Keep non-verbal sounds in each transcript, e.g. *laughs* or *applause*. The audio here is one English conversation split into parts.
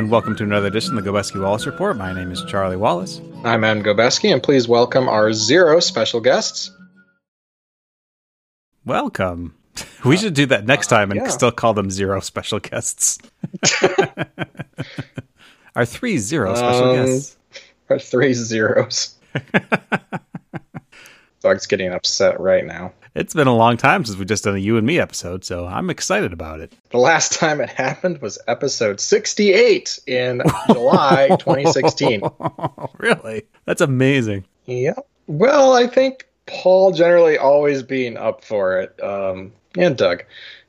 And welcome to another edition of the Gobeski Wallace Report. My name is Charlie Wallace. I'm Em Gobeski, and please welcome our zero special guests. Welcome. *laughs* We should do that next time and yeah. still call them zero special guests. *laughs* Our three zero special Um, guests. Our three zeros. *laughs* Dog's getting upset right now. It's been a long time since we've just done a you and me episode, so I'm excited about it. The last time it happened was episode 68 in *laughs* July 2016. *laughs* really? That's amazing. Yeah. Well, I think Paul generally always being up for it, um, and Doug,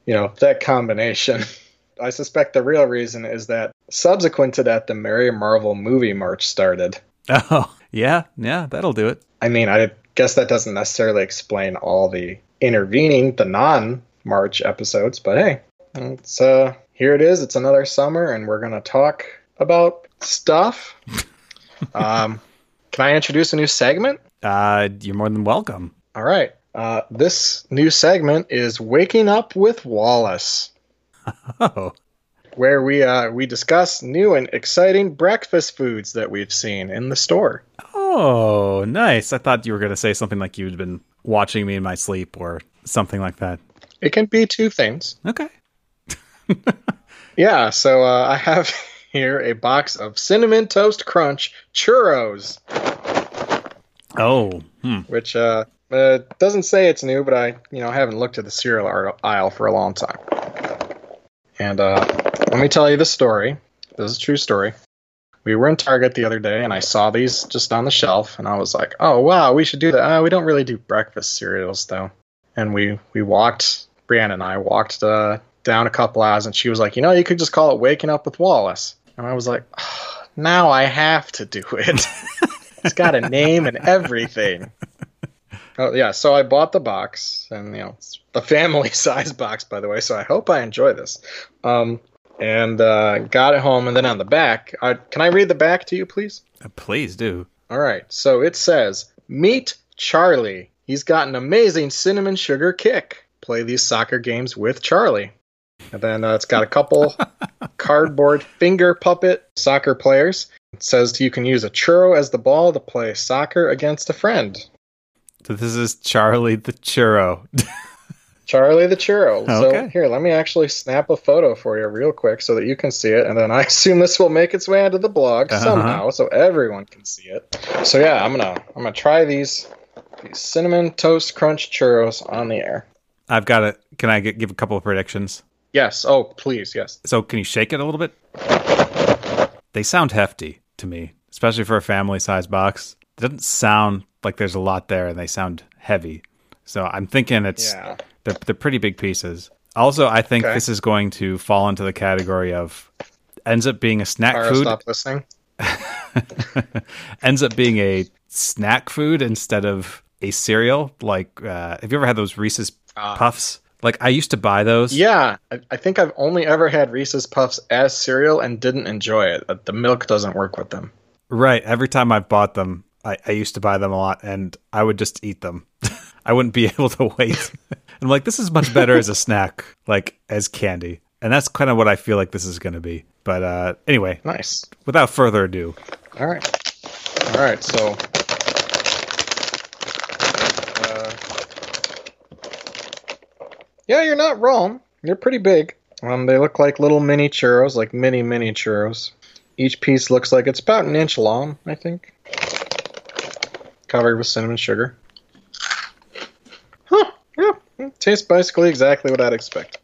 you know, that combination. *laughs* I suspect the real reason is that subsequent to that, the Mary Marvel movie march started. Oh, yeah, yeah, that'll do it. I mean, I guess that doesn't necessarily explain all the intervening, the non March episodes, but hey, it's uh here it is. It's another summer, and we're gonna talk about stuff. *laughs* um, can I introduce a new segment? Uh, you're more than welcome. All right. Uh, this new segment is Waking Up with Wallace, *laughs* Oh, where we uh, we discuss new and exciting breakfast foods that we've seen in the store. Oh, nice. I thought you were going to say something like you'd been watching me in my sleep or something like that. It can be two things. Okay. *laughs* Yeah, so uh, I have *laughs* here a box of cinnamon toast crunch churros, Oh, hmm. which uh, uh, doesn't say it's new, but I you know haven't looked at the cereal aisle for a long time. And uh, let me tell you the story. This is a true story. We were in Target the other day, and I saw these just on the shelf, and I was like, "Oh wow, we should do that." Uh, we don't really do breakfast cereals though. And we we walked, Brienne and I walked uh, down a couple aisles, and she was like, "You know, you could just call it Waking Up with Wallace." And I was like, "Ah, "Now I have to do it." *laughs* it's got a name and everything. Oh yeah, so I bought the box, and you know, the family *laughs* size box, by the way. So I hope I enjoy this. Um, and uh, got it home, and then on the back, uh, can I read the back to you, please? Uh, Please do. All right. So it says, "Meet Charlie. He's got an amazing cinnamon sugar kick. Play these soccer games with Charlie." And then uh, it's got a couple *laughs* cardboard finger puppet soccer players. It says you can use a churro as the ball to play soccer against a friend. So this is Charlie the Churro. *laughs* Charlie the churro. So here, let me actually snap a photo for you real quick so that you can see it, and then I *laughs* assume this will make its way onto the blog Uh-huh. somehow, so everyone can see it. So yeah, I'm gonna I'm gonna try these these cinnamon toast crunch churros on the air. I've got it. Can I get, give a couple of predictions? Yes. Oh, please. Yes. So can you shake it a little bit? They sound hefty to me, especially for a family size box. It doesn't sound like there's a lot there, and they sound heavy. So I'm thinking it's Yeah. They're, they're pretty big pieces. Also, I think Okay. this is going to fall into the category of ends up being a snack food. stop listening. *laughs* ends up being a snack food instead of a cereal. Like, uh, have you ever had those Reese's Ah. Puffs? Like, I used to buy those. Yeah, I, I think I've only ever had Reese's Puffs as cereal and didn't enjoy it. Uh, The milk doesn't work with them. Right. Every time I've bought them, I, I used to buy them a lot, and I would just eat them. *laughs* I wouldn't be *laughs* able to wait. I'm like, this is much better as a snack, like as candy, and that's kind of what I feel like this is going to be. But uh, anyway, Nice. without further ado, All right. All right. So. Uh, yeah, you're not wrong. They're pretty big. Um, they look like little mini churros, like mini mini churros. Each piece looks like it's about an inch long, I think. Covered with cinnamon sugar. Yeah. it Tastes basically exactly what I'd expect.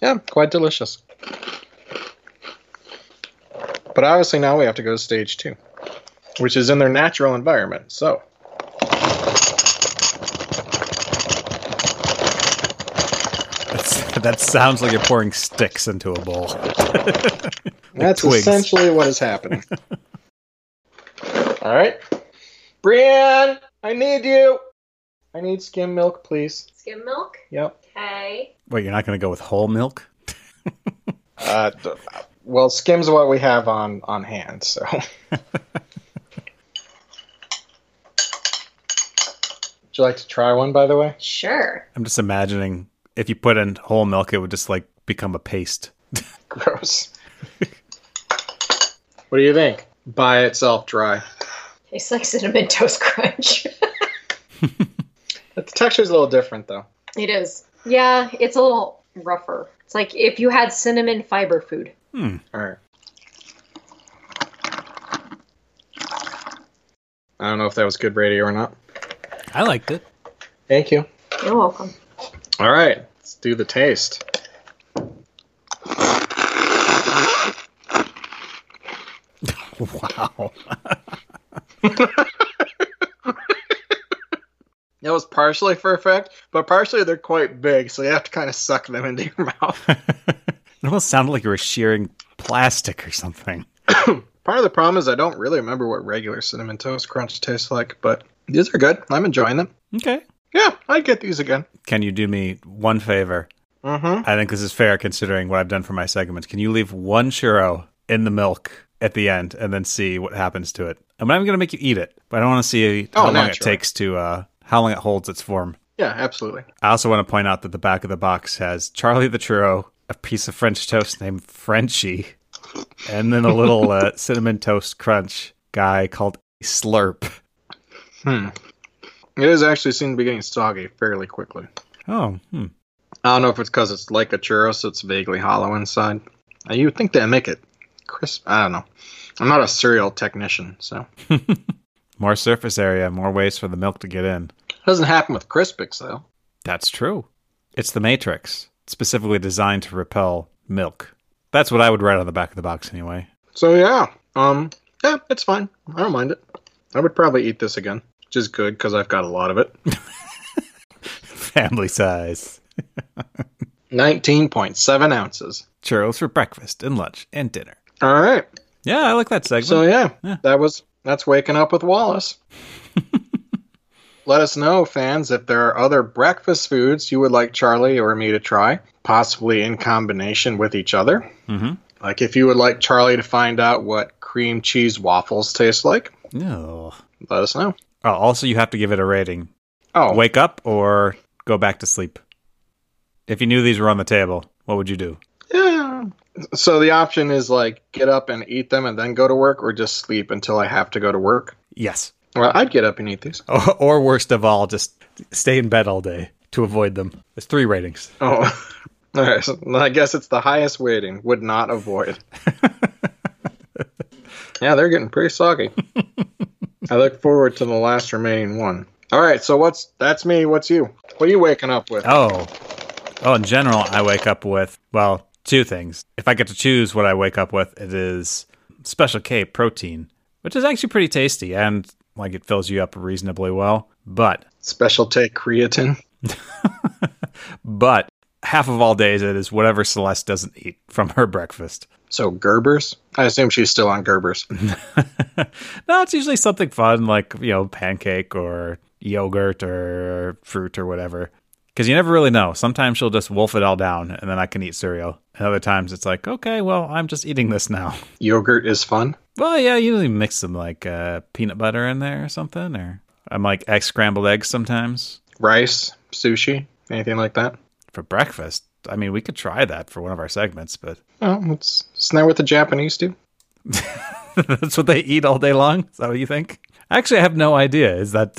Yeah, quite delicious. But obviously now we have to go to stage two, which is in their natural environment. So. that's, that sounds like you're pouring sticks into a bowl. *laughs* That's twigs. essentially what is happening. *laughs* All right. Brienne, I need you. I need skim milk, please. Skim milk. Yep. Okay. Wait, you're not going to go with whole milk? *laughs* Uh, d- well, skim's what we have on on hand. So. *laughs* Would you like to try one, by the way? Sure. I'm just imagining if you put in whole milk, it would just like become a paste. *laughs* Gross. what do you think? By itself, dry. Tastes like cinnamon toast crunch. *laughs* The texture's a little different, though. it is. Yeah, it's a little rougher. It's like if you had cinnamon fiber food. Hmm. All right. I don't know if that was good radio or not. I liked it. Thank you. You're welcome. All right, let's do the taste. *laughs* Wow. *laughs* That was partially for effect, but partially they're quite big, so you have to kind of suck them into your mouth. *laughs* It almost sounded like you were shearing plastic or something. *clears throat* Part of the problem is I don't really remember what regular cinnamon toast crunch tastes like, but these are good. I'm enjoying them. Okay. Yeah, I'd get these again. Can you do me one favor? Mm-hmm. I think this is fair considering what I've done for my segments. Can you leave one churro in the milk at the end and then see what happens to it? I'm not even going to make you eat it, but I want to see how Oh, long it takes to, uh, how long it holds its form. Yeah, absolutely. I also want to point out that the back of the box has Charlie the churro, a piece of French toast named Frenchie, and then a little uh, *laughs* cinnamon toast crunch guy called Slurp. Hmm. It is actually seen to be getting soggy fairly quickly. Oh, hmm. I don't know if it's because it's like a churro, so it's vaguely hollow inside. Uh, You would think that'd make it crisp. I don't know. I'm not a cereal technician, so *laughs* more surface area, more ways for the milk to get in. doesn't happen with Crispix though. That's true. It's the Matrix, specifically designed to repel milk. That's what I would write on the back of the box anyway. So yeah, um, yeah, it's fine. I don't mind it. I would probably eat this again, which is good because I've got a lot of it. *laughs* Family size. *laughs* Nineteen point seven ounces. Churros for breakfast and lunch and dinner. All right. Yeah, I like that segment. So yeah, Yeah. that was that's waking up with Wallace. *laughs* Let us know, fans, if there are other breakfast foods you would like Charlie or me to try, possibly in combination with each other. Mhm. Like if you would like Charlie to find out what cream cheese waffles taste like, no. let us know. Oh, also, you have to give it a rating. Oh, Wake up or go back to sleep. If you knew these were on the table, what would you do? yeah. So the option is like get up and eat them and then go to work, or just sleep until I have to go to work. Yes. Well, I'd get up and eat these. Or, or worst of all, just stay in bed all day to avoid them. There's three ratings. Oh, *laughs* all right. So I guess it's the highest rating. Would not avoid. *laughs* yeah, they're getting pretty soggy. I look forward to the last remaining one. All right. So what's that's me. What's you? What are you waking up with? Oh. Oh, in general, I wake up with, well, two things. If I get to choose what I wake up with, it is Special K protein, which is actually pretty tasty and like it fills you up reasonably well. But, Special take creatine. *laughs* but half of all days it is whatever Celeste doesn't eat from her breakfast. So Gerber's. I assume she's still on Gerber's. *laughs* no, it's usually something fun like, you know, pancake or yogurt or fruit or whatever. Because you never really know. Sometimes she'll just wolf it all down and then I can eat cereal. And other times it's like, okay, well, I'm just eating this now. *laughs* Yogurt is fun. Well, yeah, you usually mix some like uh, peanut butter in there or something. Or I'm like egg scrambled eggs sometimes Rice, sushi, anything like that. for breakfast. I mean, we could try that for one of our segments, but Oh, it's, isn't that what the Japanese do? *laughs* that's what they eat all day long. Is that what you think? Actually, I have no idea. Is that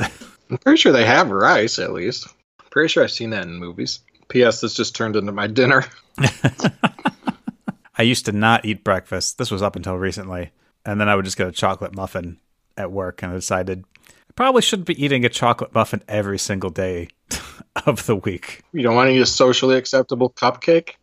I'm pretty sure they have rice at least. Pretty sure I've seen that in movies. P.S. This just turned into my dinner. *laughs* *laughs* I used to not eat breakfast. This was up until recently. And then I would just get a chocolate muffin at work and I decided I probably shouldn't be eating a chocolate muffin every single day *laughs* of the week. You don't want to eat a socially acceptable cupcake?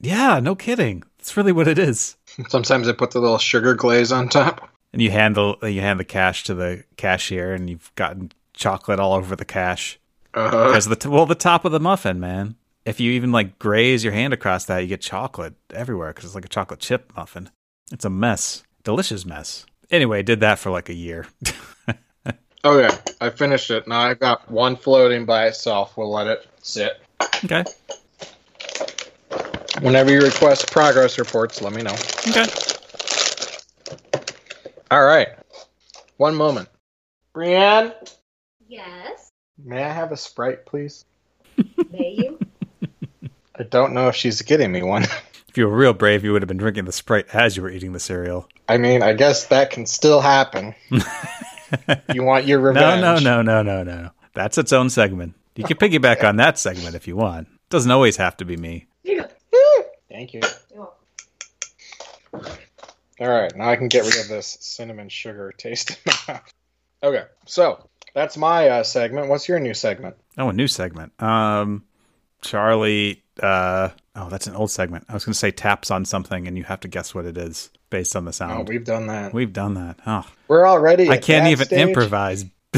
Yeah, no kidding. That's really what it is. Sometimes they put the little sugar glaze on top. And you handle you hand the cash to the cashier and you've gotten chocolate all over the cash. Uh, As the t- well the top of the muffin, man. If you even like graze your hand across that, you get chocolate everywhere cuz it's like a chocolate chip muffin. It's a mess. Delicious mess. Anyway, did that for like a year. *laughs* oh yeah, I finished it. Now I've got one floating by itself. We'll let it sit. okay. Whenever you request progress reports, let me know. Okay. All right. One moment. Brienne, Yes. May I have a Sprite, please? May you? *laughs* I don't know if she's getting me one. *laughs* If you were real brave, you would have been drinking the Sprite as you were eating the cereal. I mean, I guess that can still happen. *laughs* you want your No, revenge? no, no, no, no, no. No. That's its own segment. You can piggyback on that segment if you want. Doesn't always have to be me. Thank you. All right, now I can get rid of this cinnamon sugar taste in my mouth. Okay, so that's my uh, segment. What's your new segment? Oh, a new segment. Um, Charlie. Uh, oh, that's an old segment. I was going to say taps on something, and you have to guess what it is based on the sound. Oh, we've done that. We've done that. Oh, We're already. I can't even stage? improvise. *laughs*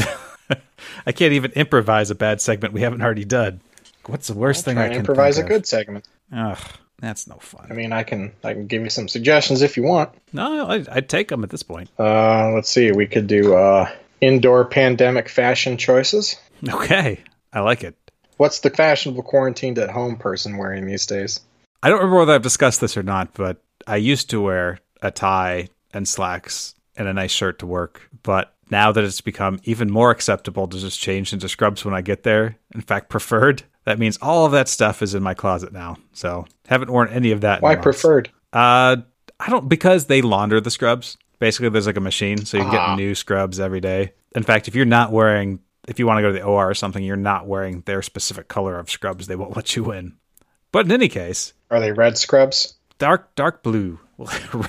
I can't even improvise a bad segment we haven't already done. What's the worst thing Try I can improvise a good segment. Ugh, that's no fun. I mean, I can I can give you some suggestions if you want. no, I, I'd take them at this point. Uh, let's see. We could do uh, indoor pandemic fashion choices. Okay, I like it. What's the fashionable quarantined at home person wearing these days? I don't remember whether I've discussed this or not, but I used to wear a tie and slacks and a nice shirt to work. But now that it's become even more acceptable to just change into scrubs when I get there, in fact, *laughs* preferred, that means all of that stuff is in my closet now. So haven't worn any of that. Why preferred? Uh, I don't because they launder the scrubs. Basically, there's like a machine, so you can Ah. get new scrubs every day. In fact, if you're not wearing, if you want to go to the OR or something, you're not wearing their specific color of scrubs, they won't *laughs* let you in. But in any case, Are they red scrubs? dark dark blue *laughs*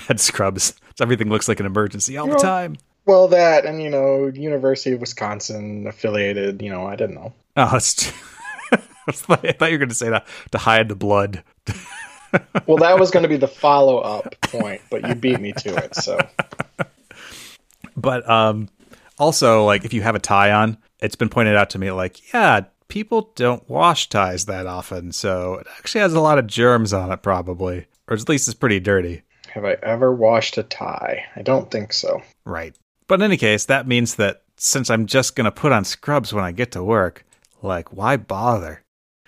red scrubs so everything looks like an emergency all the time Well, that and you know, University of Wisconsin affiliated. You know, I didn't know. oh it's *laughs* I thought you were going to say that to hide the blood Well, that was going to be the follow up point, but you beat me to it. So but um also like if you have a tie on it's been pointed out to me like yeah people don't wash ties that often so it actually has a lot of germs on it probably or at least it's pretty dirty have I ever washed a tie? I don't think so. Right. But in any case, that means that since I'm just going to put on scrubs when I get to work, like, why bother?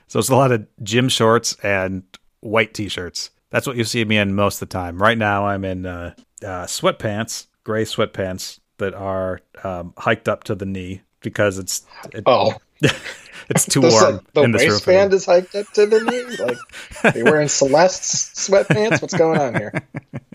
So it's a lot of gym shorts and white t shirts. That's what you see me in most of the time. Right now, I'm in uh, uh, sweatpants, gray sweatpants that are um, hiked up to the knee because it's it, Oh, *laughs* it's too warm the in this room. waistband is hiked up to the knee. Like, are wearing *laughs* Celeste's sweatpants? What's going on here?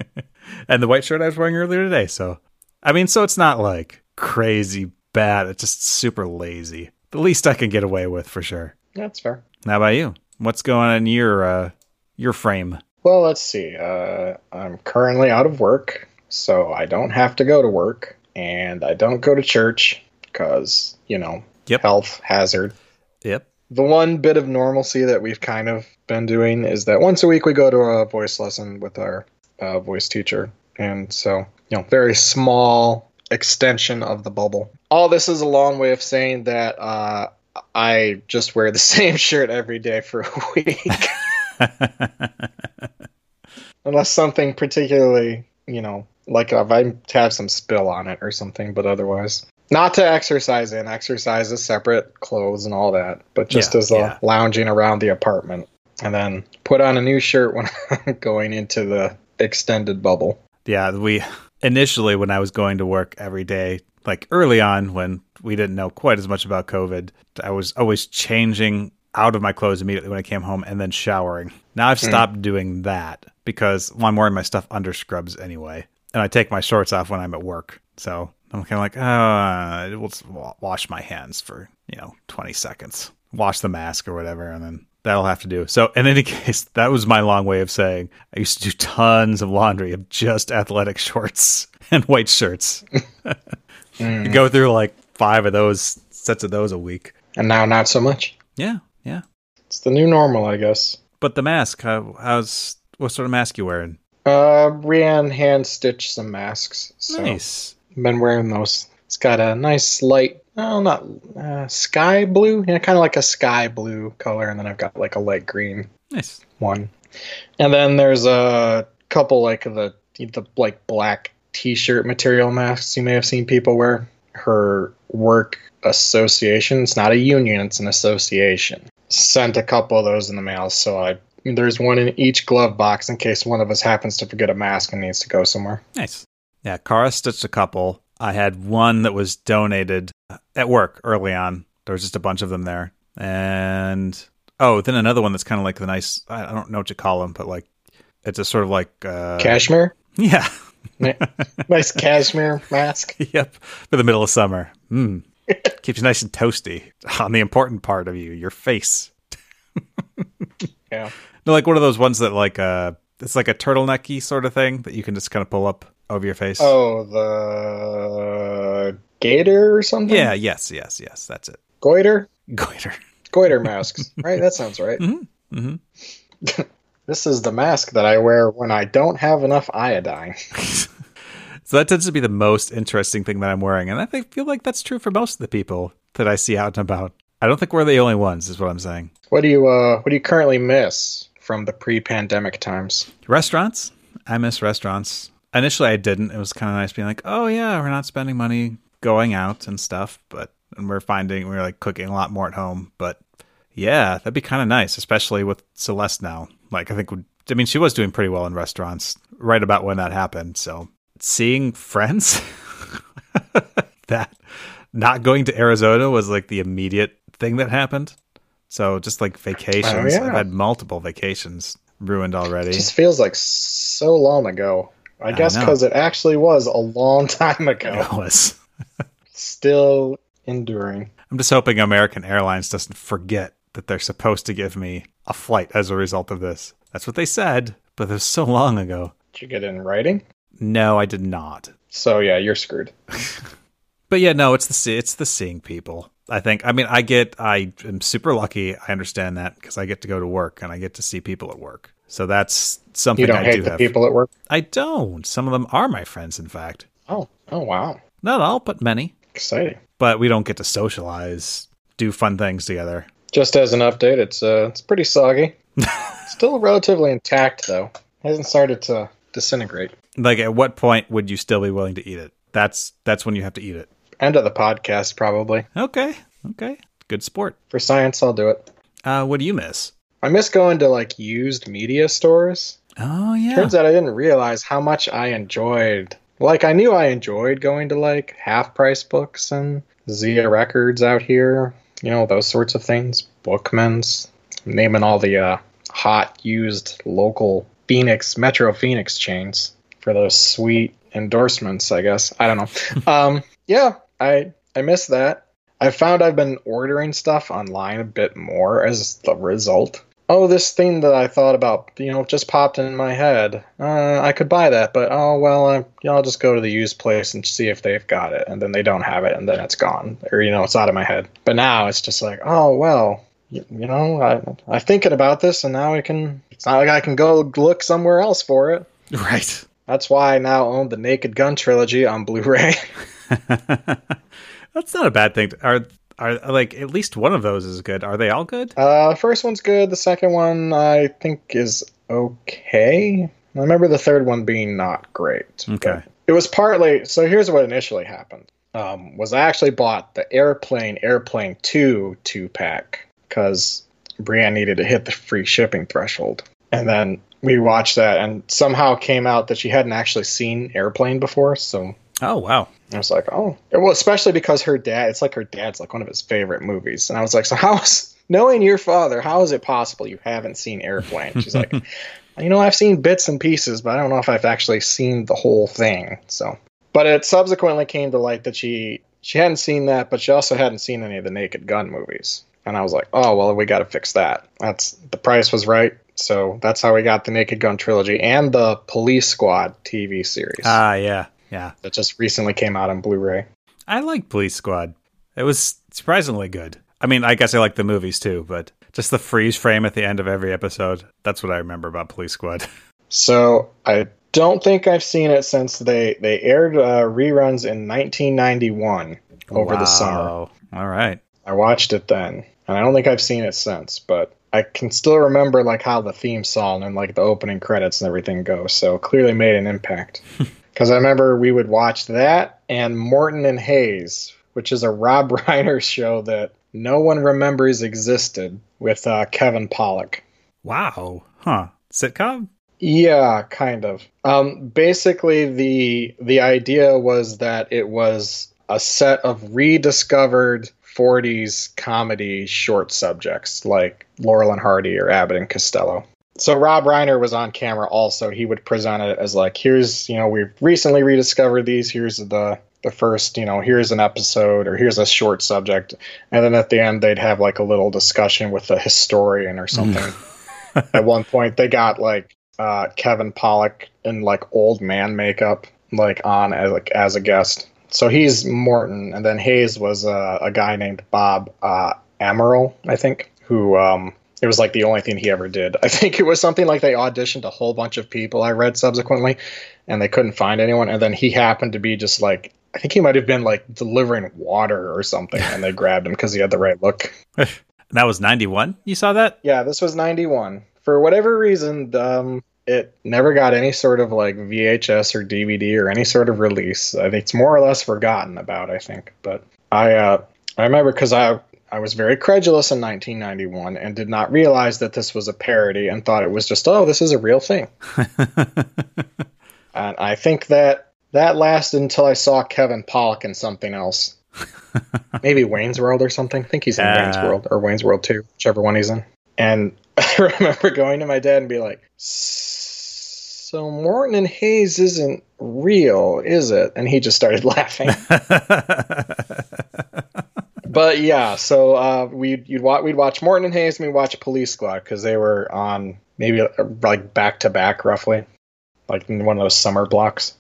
*laughs* and the white shirt I was wearing earlier today. So, I mean, so it's not like crazy bad. It's just super lazy. The least I can get away with for sure. That's fair. How about you? What's going on in your uh, your frame? Well, let's see. Uh, I'm currently out of work, so I don't have to go to work, and I don't go to church because you know Yep. health hazard. Yep. The one bit of normalcy that we've kind of been doing is that once a week we go to a voice lesson with our uh, voice teacher, and so you know, very small extension of the bubble. All this is a long way of saying that uh, I just wear the *laughs* same shirt every day for a week. *laughs* *laughs* unless something particularly, you know, like if I have some spill on it or something, but otherwise. Not to exercise in. Exercise is separate, clothes and all that, but just Yeah, as a yeah. lounging around the apartment. And then put on a new shirt when I'm *laughs* going into the extended bubble. yeah, we initially when I was going to work every day, like early on when we didn't know quite as much about COVID, I was always changing out of my clothes immediately when I came home and then showering. Now I've stopped doing that because well, I'm wearing my stuff under scrubs anyway, and I take my shorts off when I'm at work. So I'm kind of like, uh, we'll just wash my hands for you know 20 seconds, wash the mask or whatever, and then that'll have to do. So in any *laughs* case, that was my long way of saying I used to do tons of laundry of just athletic *laughs* shorts and white shirts. You *laughs* go through like five of those sets of those a week. And now not so much. Yeah, yeah. It's the new normal, I guess. But the mask, how, how's what sort of mask you wearing? Uh, Brienne hand stitched some masks. So Nice. been wearing those. It's got a nice light, oh, not uh, sky blue, yeah, kind of like a sky blue color, and then I've got like a light green Nice. one, and then there's a couple like the the like black t-shirt material masks you may have seen people wear. Her work association, it's not a union, it's an association. Sent a couple of those in the mail, so I there's one in each glove box in case one of us happens to forget a mask and needs to go somewhere. Nice. Yeah, Cara stitched a couple. I had one that was donated at work early on. There was just a bunch of them there. And Oh, then another one that's kind of like the nice. I I don't know what you call them, but like it's a sort of like uh, Cashmere, Yeah. *laughs* Nice cashmere mask. *laughs* yep. For the middle of summer. Mm. *laughs* Keeps you nice and toasty on the important part of you, your face. Yeah. No, like one of those ones that like uh it's like a turtlenecky sort of thing that you can just kind of pull up over your face. Oh, the gaiter or something. Yeah, yes, yes, yes. That's it. goiter, Goiter. goiter masks. *laughs* right, that sounds right. hmm *laughs* This is the mask that I wear when I don't have enough iodine. So that tends to be the most interesting thing that I'm wearing, and I think feel like that's true for most of the people that I see out and about. I don't think we're the only ones, is what I'm saying. What do you uh what do you currently miss from the pre-pandemic times? Restaurants. I miss restaurants. Initially, I didn't. It was kind of nice being like, oh yeah, we're not spending money going out and stuff, but and we're finding we're like cooking a lot more at home. But yeah, that'd be kind of nice, especially with Celeste now. Like I think, would- I mean, she was doing pretty well in restaurants right about when that happened. So seeing friends, *laughs* that not going to Arizona was like the immediate thing that happened. So just like vacations, Oh, yeah. I've had multiple vacations ruined already. It just feels like so long ago. I I guess because it actually was a long *laughs* time ago. It was. *laughs* Still enduring. I'm just hoping American Airlines doesn't forget that they're supposed to give me a flight as a result of this. That's what they said, but it was so long ago. Did you get it in writing? No, I did not. So yeah, you're screwed. *laughs* *laughs* But yeah, no, it's the it's the seeing people. I think. I mean, I get. I am super lucky. I understand that because I get to go to work and I get to see people at work. So that's something You don't I hate do the have. people at work. I don't. Some of them are my friends, in fact. Oh, oh wow, Not all, but many. exciting. But we don't get to socialize, do fun things together. Just as an update, it's uh, it's pretty soggy. *laughs* Still relatively intact though. Hasn't started to disintegrate. Like, at what point would you still be willing to eat it? That's that's when you have to eat it. End of the podcast probably. Okay. Okay. Good sport. For science, I'll do it. Uh, what do you miss? I miss going to like used media stores. Oh yeah. Turns out I didn't realize how much I enjoyed. Like I knew I enjoyed going to like half price books and Zia Records out here, you know, those sorts of things. Bookman's, naming all the uh, hot used local Phoenix Metro Phoenix chains for those sweet endorsements, I guess. I don't know. *laughs* um, yeah, I I miss that. I found I've been ordering stuff online a bit more as the result. Oh, this thing that I thought about, you know, just popped in my head. Uh, I could buy that, but oh well, I, you know, I'll just go to the used place and see if they've got it, and then they don't have it, and then it's gone, or you know, it's out of my head. But now it's just like, oh well, you, you know, I I'm thinking about this, and now I can. It's not like I can go look somewhere else for it. *laughs* Right. That's why I now own the Naked Gun trilogy on Blu-ray. *laughs* *laughs* That's not a bad thing. Are are like at least one of those is good. Are they all good? Uh, first one's good. The second one I think is okay. I remember the third one being not great. Okay. It was partly so. Here's what initially happened. Um, was I actually bought the Airplane Airplane Two two pack because Brienne needed to hit the free shipping threshold, and then we watched that, and somehow came out that she hadn't actually seen Airplane before. So Oh wow. I was like, oh, well, especially because her dad, it's like her dad's like one of his favorite movies. And I was like, so how is, knowing your father, how is it possible you haven't seen Airplane? She's like, *laughs* you know, I've seen bits and pieces, but I don't know if I've actually seen the whole thing. So, but it subsequently came to light that she, she hadn't seen that, but she also hadn't seen any of the Naked Gun movies. And I was like, oh, well, we got to fix that. That's, the price was right. So that's how we got the Naked Gun trilogy and the Police Squad TV series Ah yeah. Yeah. that just recently came out on Blu-ray. I like Police Squad. It was surprisingly good. I mean, I guess I like the movies too, but just the freeze frame at the end of every episode. That's what I remember about Police Squad. *laughs* So I don't think I've seen it since they they aired uh, reruns in 1991 over the summer. All right. I watched it then, and I don't think I've seen it since. But I can still remember like how the theme song and like the opening credits and everything go. So clearly made an impact. *laughs* Because I remember we would watch that and Morton and Hayes, which is a Rob *laughs* Reiner show that no one remembers existed with uh, Kevin Pollak. Wow. Huh. Sitcom? Yeah, kind of. Um, basically, the the idea was that it was a set of rediscovered 40s comedy short subjects like Laurel and Hardy or Abbott and Costello. So Rob Reiner was on camera also. He would present it as like, here's, you know, we've recently rediscovered these. Here's the the first, you know, here's an episode or here's a short subject. And then at the end they'd have like a little discussion with a historian or something. *laughs* at one point they got like uh, Kevin Pollak in like old man makeup like on as like as a guest. So he's Morton, and then Hayes was uh, a guy named Bob uh, Amaral, I think, who um, it was like the only thing he ever did. *laughs* I think it was something like they auditioned a whole bunch of people. I read subsequently, and they couldn't find anyone, and then he happened to be just like I think he might have been like delivering water or something, and they grabbed him because he had the right look. *laughs* that was 91 you saw that Yeah, this was '91. For whatever reason, um, it never got any sort of like VHS or DVD or any sort of release. I think it's more or less forgotten about. I think, but I uh, I remember because I I was very credulous in 1991 and did not realize that this was a parody and thought it was just oh this is a real thing. *laughs* and I think that that lasted until I saw Kevin Pollak in something else. *laughs* Maybe Wayne's World or something. I think he's in Uh. Wayne's World or Wayne's World 2, whichever one he's in. And *laughs* I remember going to my dad and be like, "So Morton and Hayes isn't real, is it?" And he just started *laughs* laughing. but yeah, so uh, we'd you'd wa- we'd watch Morton and Hayes and we'd watch Police Squad because they were on maybe uh, like back to back roughly, like in one of those summer blocks.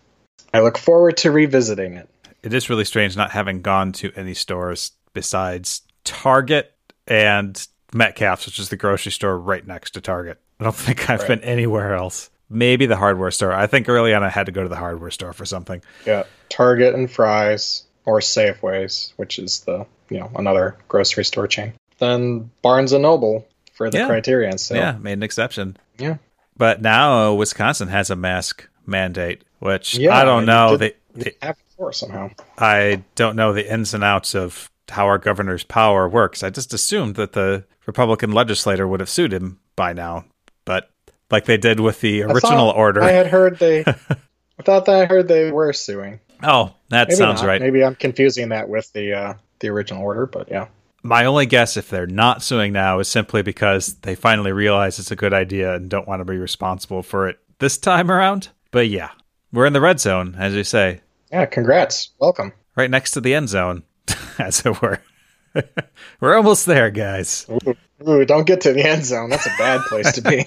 I look forward to revisiting it. it is really strange not having gone to any stores besides Target and Metcalfe's, which is the grocery store right next to Target. I don't think I've Right. been anywhere else. Maybe the hardware store. I think early on I had to go to the hardware store for something. Yeah, Target and Fry's or Safeways, which is the you know another grocery store chain. Then Barnes and Noble for the Yeah. Criterion sale. Yeah, made an exception. Yeah. But now uh, Wisconsin has a mask mandate, which Yeah, I don't know. did- They, they, Have before somehow. I don't know the ins and outs of how our governor's power works. I just assumed that the Republican legislator would have sued him by now, like they did with the I original thought order. I had heard they. *laughs* I thought that I heard they were suing. oh, that Maybe sounds not. right. Maybe I'm confusing that with the uh, the original order, but yeah. My only guess if they're not suing now is simply because they finally realize it's a good idea and don't want to be responsible for it this time around. But yeah, we're in the red zone, as you say, Yeah, congrats. Welcome. right next to the end zone, *laughs* as it were. *laughs* we're almost there, guys. Ooh, ooh, don't get to the end zone. That's a bad place to be.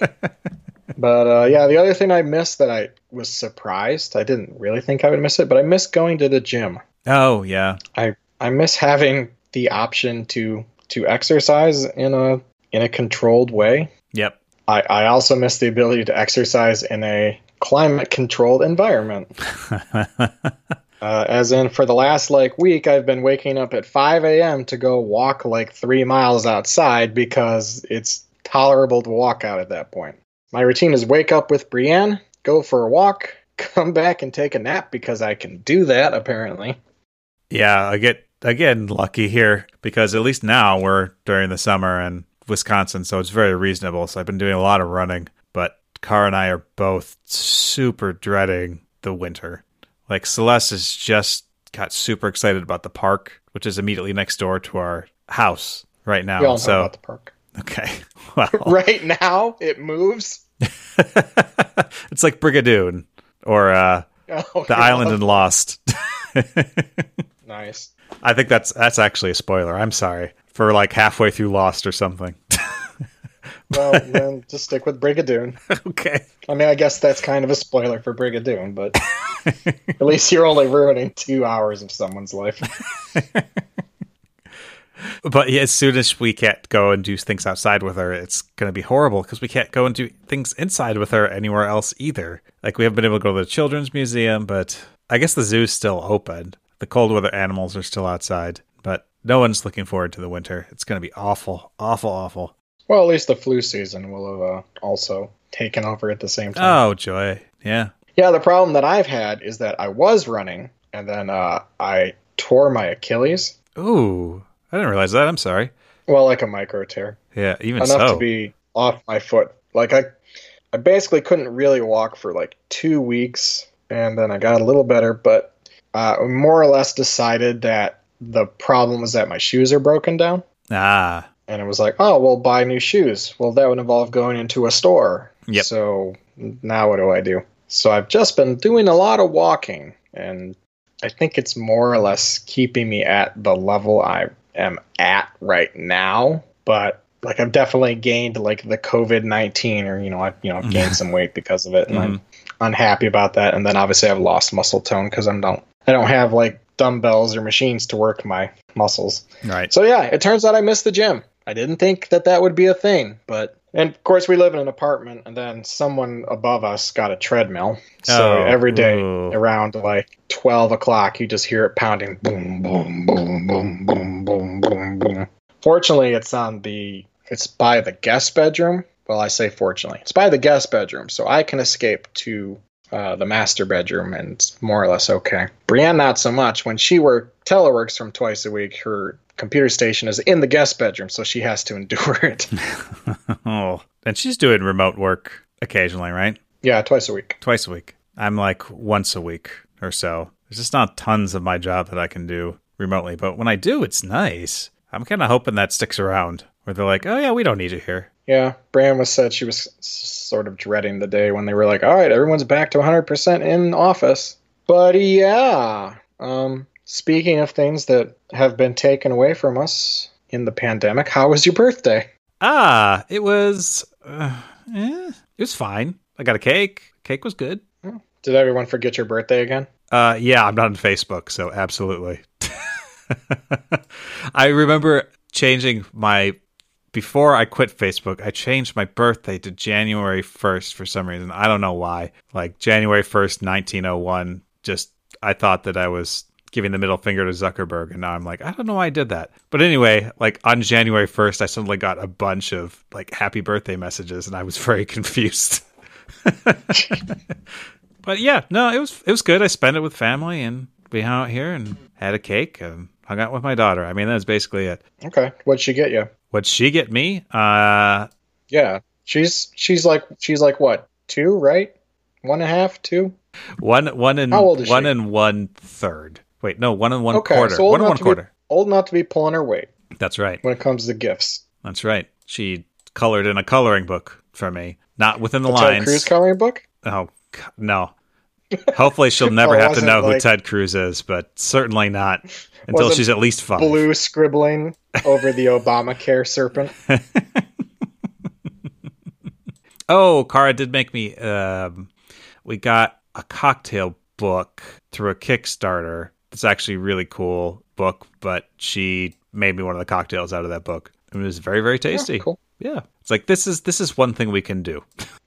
But uh, yeah, the other thing I missed that I was surprised, I didn't really think I would miss it, but I missed going to the gym. Oh, yeah. I I miss having the option to to exercise in a in a controlled way. Yep. I, I also miss the ability to exercise in a climate controlled environment. *laughs* Uh, as in, for the last like week, I've been waking up at 5 a.m. to go walk like three miles outside because it's tolerable to walk out at that point. My routine is wake up with Brienne, go for a walk, *laughs* come back and take a nap because I can do that apparently. Yeah, I get again lucky here because at least now we're during the summer in Wisconsin, so it's very reasonable. So I've been doing a lot of running, but Car and I are both super dreading the winter. Like Celeste has just got super excited about the park, which is immediately next door to our house right now. We all know So about the park. okay, *laughs* *laughs* well, Right now, it moves. *laughs* it's like Brigadoon or uh, Oh, the island in Lost. *laughs* Nice. I think that's that's actually a spoiler. I'm sorry for like halfway through Lost or something. *laughs* Well, then just stick with Brigadoon. okay. I mean, I guess that's kind of a spoiler for Brigadoon, but at least you're only ruining two hours of someone's life. But yeah, as soon as we can't go and do things outside with her, it's going to be horrible because we can't go and do things inside with her anywhere else either. Like we haven't been able to go to the children's museum, but I guess the zoo's still open. The cold weather animals are still outside, but no one's looking forward to the winter. It's going to be awful, awful, awful. Well, at least the flu season will have uh, also taken over at the same time. Oh, joy. Yeah. Yeah, the problem that I've had is that I was running and then uh, I tore my Achilles. Ooh, I didn't realize that. I'm sorry. Well, like a micro tear. Yeah, even enough so. to be off my foot. Like I, I basically couldn't really walk for like two weeks, and then I got a little better, but uh, more or less decided that the problem was that my shoes are broken down. Ah, And it was like, oh, well, buy new shoes. Well, that would involve going into a store. Yep. So now what do I do? So I've just been doing a lot of walking, and I think it's more or less keeping me at the level I am at right now. But like I've definitely gained like the COVID nineteen, or you know, I've you know I've gained some weight because of it, and I'm mm-hmm. unhappy about that. And then obviously I've lost muscle tone because I'm don't I don't have like dumbbells or machines to work my muscles. right. So yeah, it turns out I missed the gym. I didn't think that that would be a thing, but and of course we live in an apartment, and then someone above us got a treadmill. So Oh, every day ooh. around like twelve o'clock, you just hear it pounding, boom, boom, boom, boom, boom, boom, boom, boom. Fortunately, it's on the it's by the guest bedroom. Well, I say fortunately, it's by the guest bedroom, so I can escape to uh, the master bedroom, and it's more or less okay. Brienne, not so much. When she work teleworks from twice a week, her computer station is in the guest bedroom, so she has to endure it. *laughs* Oh, and she's doing remote work occasionally, right? yeah, twice a week. Twice a week. I'm like once a week or so. There's just not tons of my job that I can do remotely, but when I do, it's nice. I'm kind of hoping that sticks around, where they're like, "Oh yeah, we don't need you here." Yeah, Brienne was said she was sort of dreading the day when they were like, "All right, everyone's back to 100% in office." But yeah, um, speaking of things that have been taken away from us in the pandemic, how was your birthday? Ah, it was, uh, eh, it was fine. I got a cake. Cake was good. Did everyone forget your birthday again? Uh, yeah, I'm not on Facebook, so absolutely. *laughs* I remember changing my before I quit Facebook. I changed my birthday to January 1st for some reason. I don't know why. Like January 1st, 1901. Just I thought that I was giving the middle finger to Zuckerberg, and now I'm like, I don't know why I did that. But anyway, like on January 1st, I suddenly got a bunch of like happy birthday messages, and I was *laughs* very confused. *laughs* But yeah, no, it was it was good. I spent it with family, and we hung out here and had a cake and hung out with my daughter. I mean, that's basically it. Okay, what'd she get you? What'd she get me? Uh, Yeah, she's she's like she's like what two, right? One and a half, two. one one and How old is one she? and one third. Wait, no, one and one Okay, quarter. so one and one to be- quarter. Old enough to be pulling her weight That's right. when it comes to gifts. That's right. She colored in a coloring book for me, not within the, The Ted. Cruz coloring book. oh no. Hopefully, she'll *laughs* never Oh, have to know who Ted Cruz is, but certainly not until she's at least five. Blue scribbling over the *laughs* Obamacare serpent. *laughs* Oh, Kara did make me. Um, we got a cocktail book through a Kickstarter. It's actually a really cool book, but she made me one of the cocktails out of that book. And it was very, very tasty. Oh, cool. Yeah, it's like this is this is one thing we can do.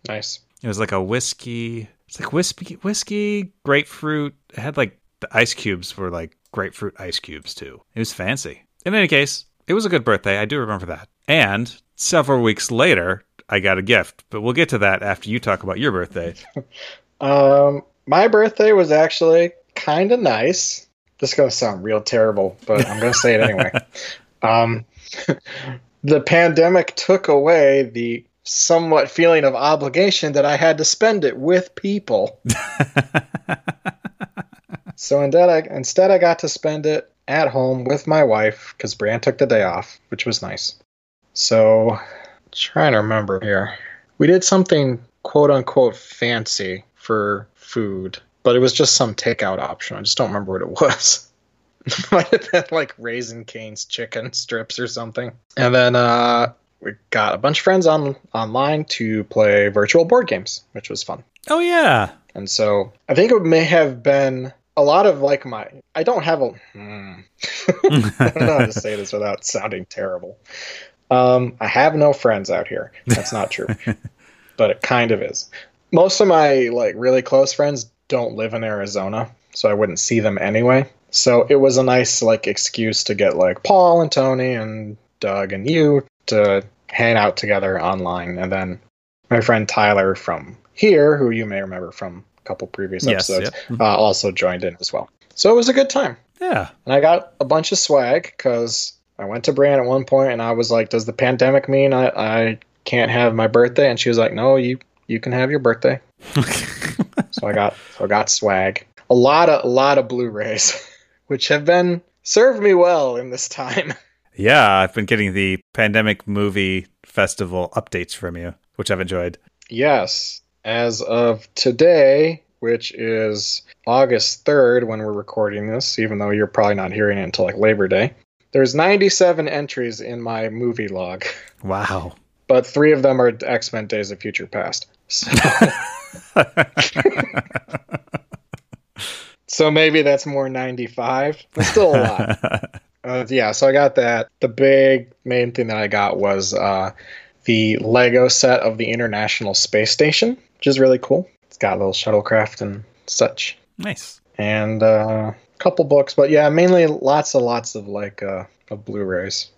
Nice. It was like a whiskey. It's like whiskey, whiskey, grapefruit. It had like the ice cubes were like grapefruit ice cubes too. It was fancy. In any case, it was a good birthday. I do remember that. And several weeks later, I got a gift. But we'll get to that after you talk about your birthday. *laughs* Um, my birthday was actually kind of nice. This is gonna sound real terrible, but I'm gonna say it anyway. *laughs* Um, the pandemic took away the somewhat feeling of obligation that I had to spend it with people. *laughs* so instead, I instead I got to spend it at home with my wife because Brienne took the day off, which was nice. So, trying to remember here, we did something quote unquote fancy for food, but it was just some takeout option. I just don't remember what it was. *laughs* Might have been like Raising Cane's chicken strips or something. And then uh, we got a bunch of friends on online to play virtual board games, which was fun. oh yeah. And so I think it may have been a lot of like my. I don't have a. Hmm. *laughs* I don't know how to say this without sounding terrible. Um, I have no friends out here. That's not true, *laughs* but it kind of is. Most of my like really close friends don't live in Arizona, so I wouldn't see them anyway. So it was a nice like excuse to get like Paul and Tony and Doug and you to hang out together online, and then my friend Tyler from here, who you may remember from a couple previous Yes, episodes, yep. uh, also joined in as well. So it was a good time. Yeah. And I got a bunch of swag because I went to Brienne at one point and I was like, "Does the pandemic mean I, I can't have my birthday?" And she was like, "No, you you can have your birthday." *laughs* so I got so I got swag. A lot of a lot of Blu-rays, *laughs* which have been served me well in this time. *laughs* Yeah, I've been getting the pandemic movie festival updates from you, which I've enjoyed. Yes, as of today, which is August 3rd when we're recording this, even though you're probably not hearing it until like Labor Day, there's 97 entries in my movie log, *laughs* Wow. but three of them are X Men Days of Future Past. So, *laughs* so maybe that's more 95, but still a lot. *laughs* Uh, yeah, so I got that. The big main thing that I got was uh, the Lego set of the International Space Station, which is really cool. It's got little shuttlecraft and such, nice. and uh, a couple books, but yeah, mainly lots and lots of like uh, of Blu-rays.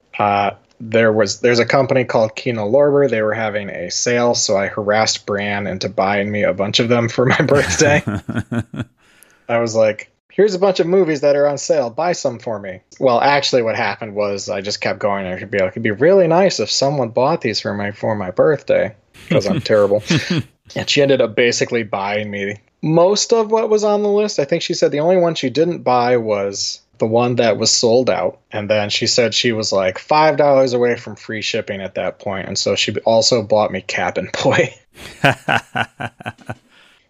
There was there's a company called Kino Lorber. They were having a sale, so I harassed Bran into buying me a bunch of them for my *laughs* birthday. *laughs* I was like, here's a bunch of movies that are on sale. Buy some for me. Well, actually, what happened was I just kept going. I could be like, it'd be really nice if someone bought these for my for my birthday because I'm terrible. *laughs* and she ended up basically buying me most of what was on the list. I think she said the only one she didn't buy was the one that was sold out. And then she said she was like five dollars away from free shipping at that point, and so she also bought me Cabin Boy. *laughs*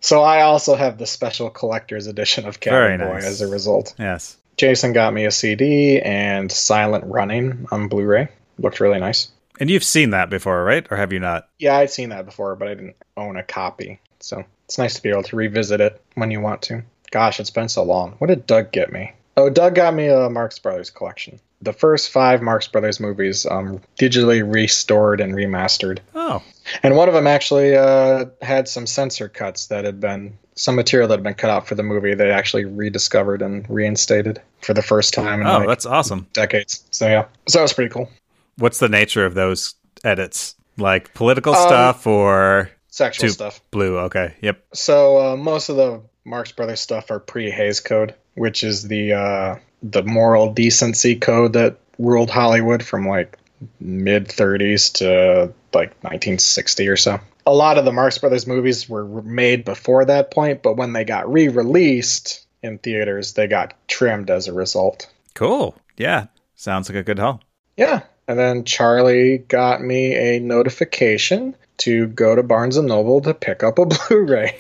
So I also have the special collector's edition of Very Cabin Boy nice. as a result. yes. Jason got me a CD and Silent Running on Blu-ray. Looked really nice. And you've seen that before, right? Or have you not? Yeah, I'd seen that before, but I didn't own a copy. So it's nice to be able to revisit it when you want to. Gosh, it's been so long. What did Doug get me? Oh, Doug got me a Marx Brothers collection. The first five Marx Brothers movies, um, digitally restored and remastered. Oh, And one of them actually uh, had some censor cuts that had been some material that had been cut out for the movie. They actually rediscovered and reinstated for the first time in oh, like that's awesome. decades. So yeah, so that was pretty cool. What's the nature of those edits? Like political Um, stuff or Sexual stuff. blue? Okay. Yep. So uh, most of the Marx Brothers stuff are pre-Hays Code, which is the uh, the moral decency code that ruled Hollywood from like mid 30s to like 1960 or so. A lot of the Marx Brothers movies were made before that point, but when they got re-released in theaters, they got trimmed as a result. Cool. Yeah. Sounds like a good haul. Yeah. And then Charlie got me a notification to go to Barnes and Noble to pick up a *laughs* Blu-ray.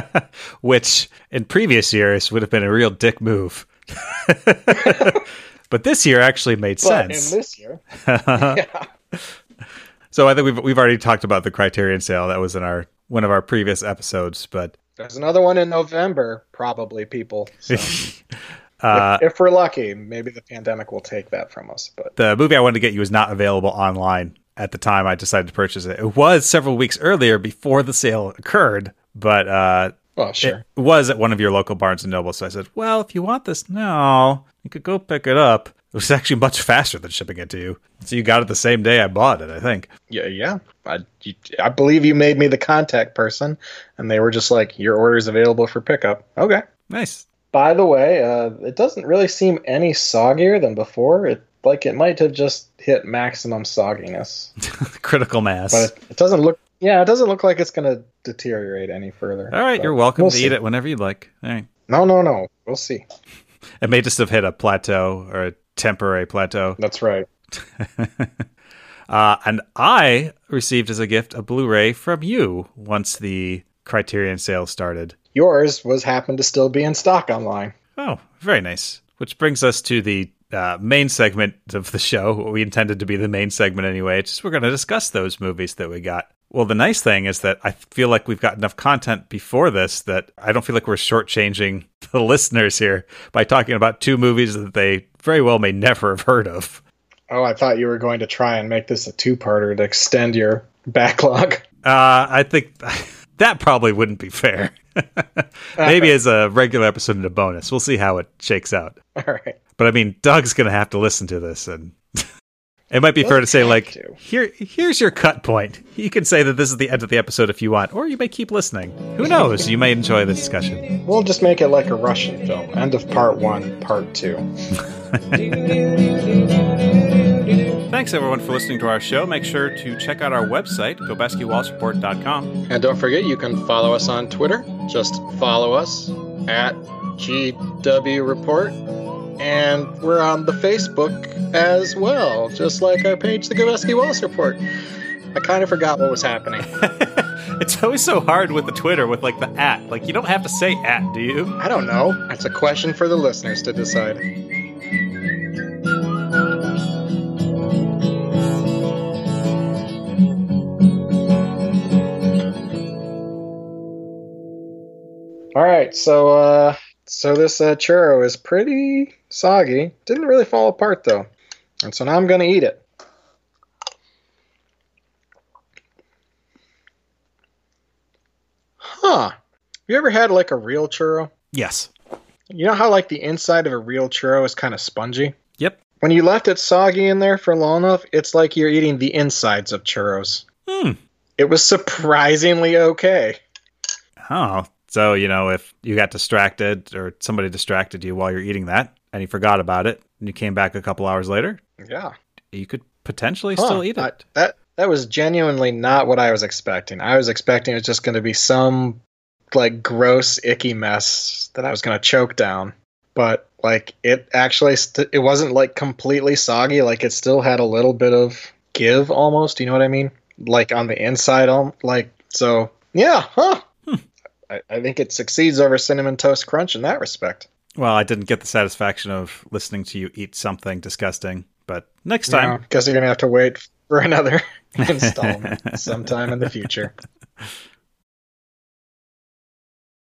*laughs* Which in previous years would have been a real dick move. *laughs* but this year actually made But sense. in this year, yeah. so I think we've we've already talked about the Criterion sale. That was in our one of our previous episodes, but There's another one in November, probably, people. So uh, if, if we're lucky, maybe the pandemic will take that from us. But the movie I wanted to get you is not available online at the time I decided to purchase it. It was several weeks earlier before the sale occurred, but uh, well, sure. it was at one of your local Barnes and Noble. So I said, "Well, if you want this now, you could go pick it up." It was actually much faster than shipping it to you. So you got it the same day I bought it. I think. Yeah, yeah. I, you, I believe you made me the contact person, and they were just like, "Your order is available for pickup." Okay. Nice. By the way, uh, it doesn't really seem any soggier than before. It like it might have just hit maximum sogginess, *laughs* Critical mass. but it, doesn't look. Yeah, it doesn't look like it's going to deteriorate any further. All right, you're welcome we'll to see. eat it whenever you'd like. All right. No, no, no. We'll see. *laughs* It may just have hit a plateau or a temporary plateau. That's right. *laughs* Uh, and I received as a gift a Blu-ray from you once the Criterion sale started. Yours was happened to still be in stock online. Oh, very nice. Which brings us to the uh, main segment of the show. What we intended to be the main segment anyway. It's just we're going to discuss those movies that we got. Well, the nice thing is that I feel like we've got enough content before this that I don't feel like we're shortchanging *laughs* the listeners here by talking about two movies that they very well may never have heard of. Oh, I thought you were going to try and make this a two-parter to extend your *laughs* backlog. Uh, I think *laughs* that probably wouldn't be fair. *laughs* Maybe as a regular episode and a bonus. We'll see how it shakes out. All right. But I mean, Doug's going to have to listen to this, and *laughs* it might be fair to say, like, to. here, here's your cut point. You can say that this is the end of the episode if you want, or you may keep listening. Who knows? You may enjoy the discussion. We'll just make it like a Russian film. End of part one, part two. *laughs* Thanks everyone for listening to our show. Make sure to check out our website, gobeskywallsreport.com. And don't forget, you can follow us on Twitter. Just follow us at GW Report. And we're on the Facebook as well, just like our page, the Goveski Wallace Report. I kind of forgot what was happening. *laughs* it's always so hard with the Twitter with like the at. Like you don't have to say at, do you? I don't know. That's a question for the listeners to decide. All right, so uh, so this uh, churro is pretty soggy. Didn't really fall apart though, and so now I'm gonna eat it. Huh? You ever had like a real churro? Yes. You know how like the inside of a real churro is kind of spongy? Yep. When you left it soggy in there for long enough, it's like you're eating the insides of churros. Hmm. It was surprisingly okay. Oh, so you know, if you got distracted or somebody distracted you while you're eating that, and you forgot about it, and you came back a couple hours later, Yeah. you could potentially Huh. still eat it. I- that that was genuinely not what I was expecting. I was expecting it was just going to be some like gross, icky mess that I was going to choke down. But like it actually, st- it wasn't like completely soggy. Like it still had a little bit of give, almost. You know what I mean? Like on the inside, um, like so. Yeah, huh? I, I think it succeeds over cinnamon toast crunch in that respect. Well, I didn't get the satisfaction of listening to you eat something disgusting, but next time. Because you're gonna have to wait for *laughs* another *laughs* installment sometime in the future. *laughs*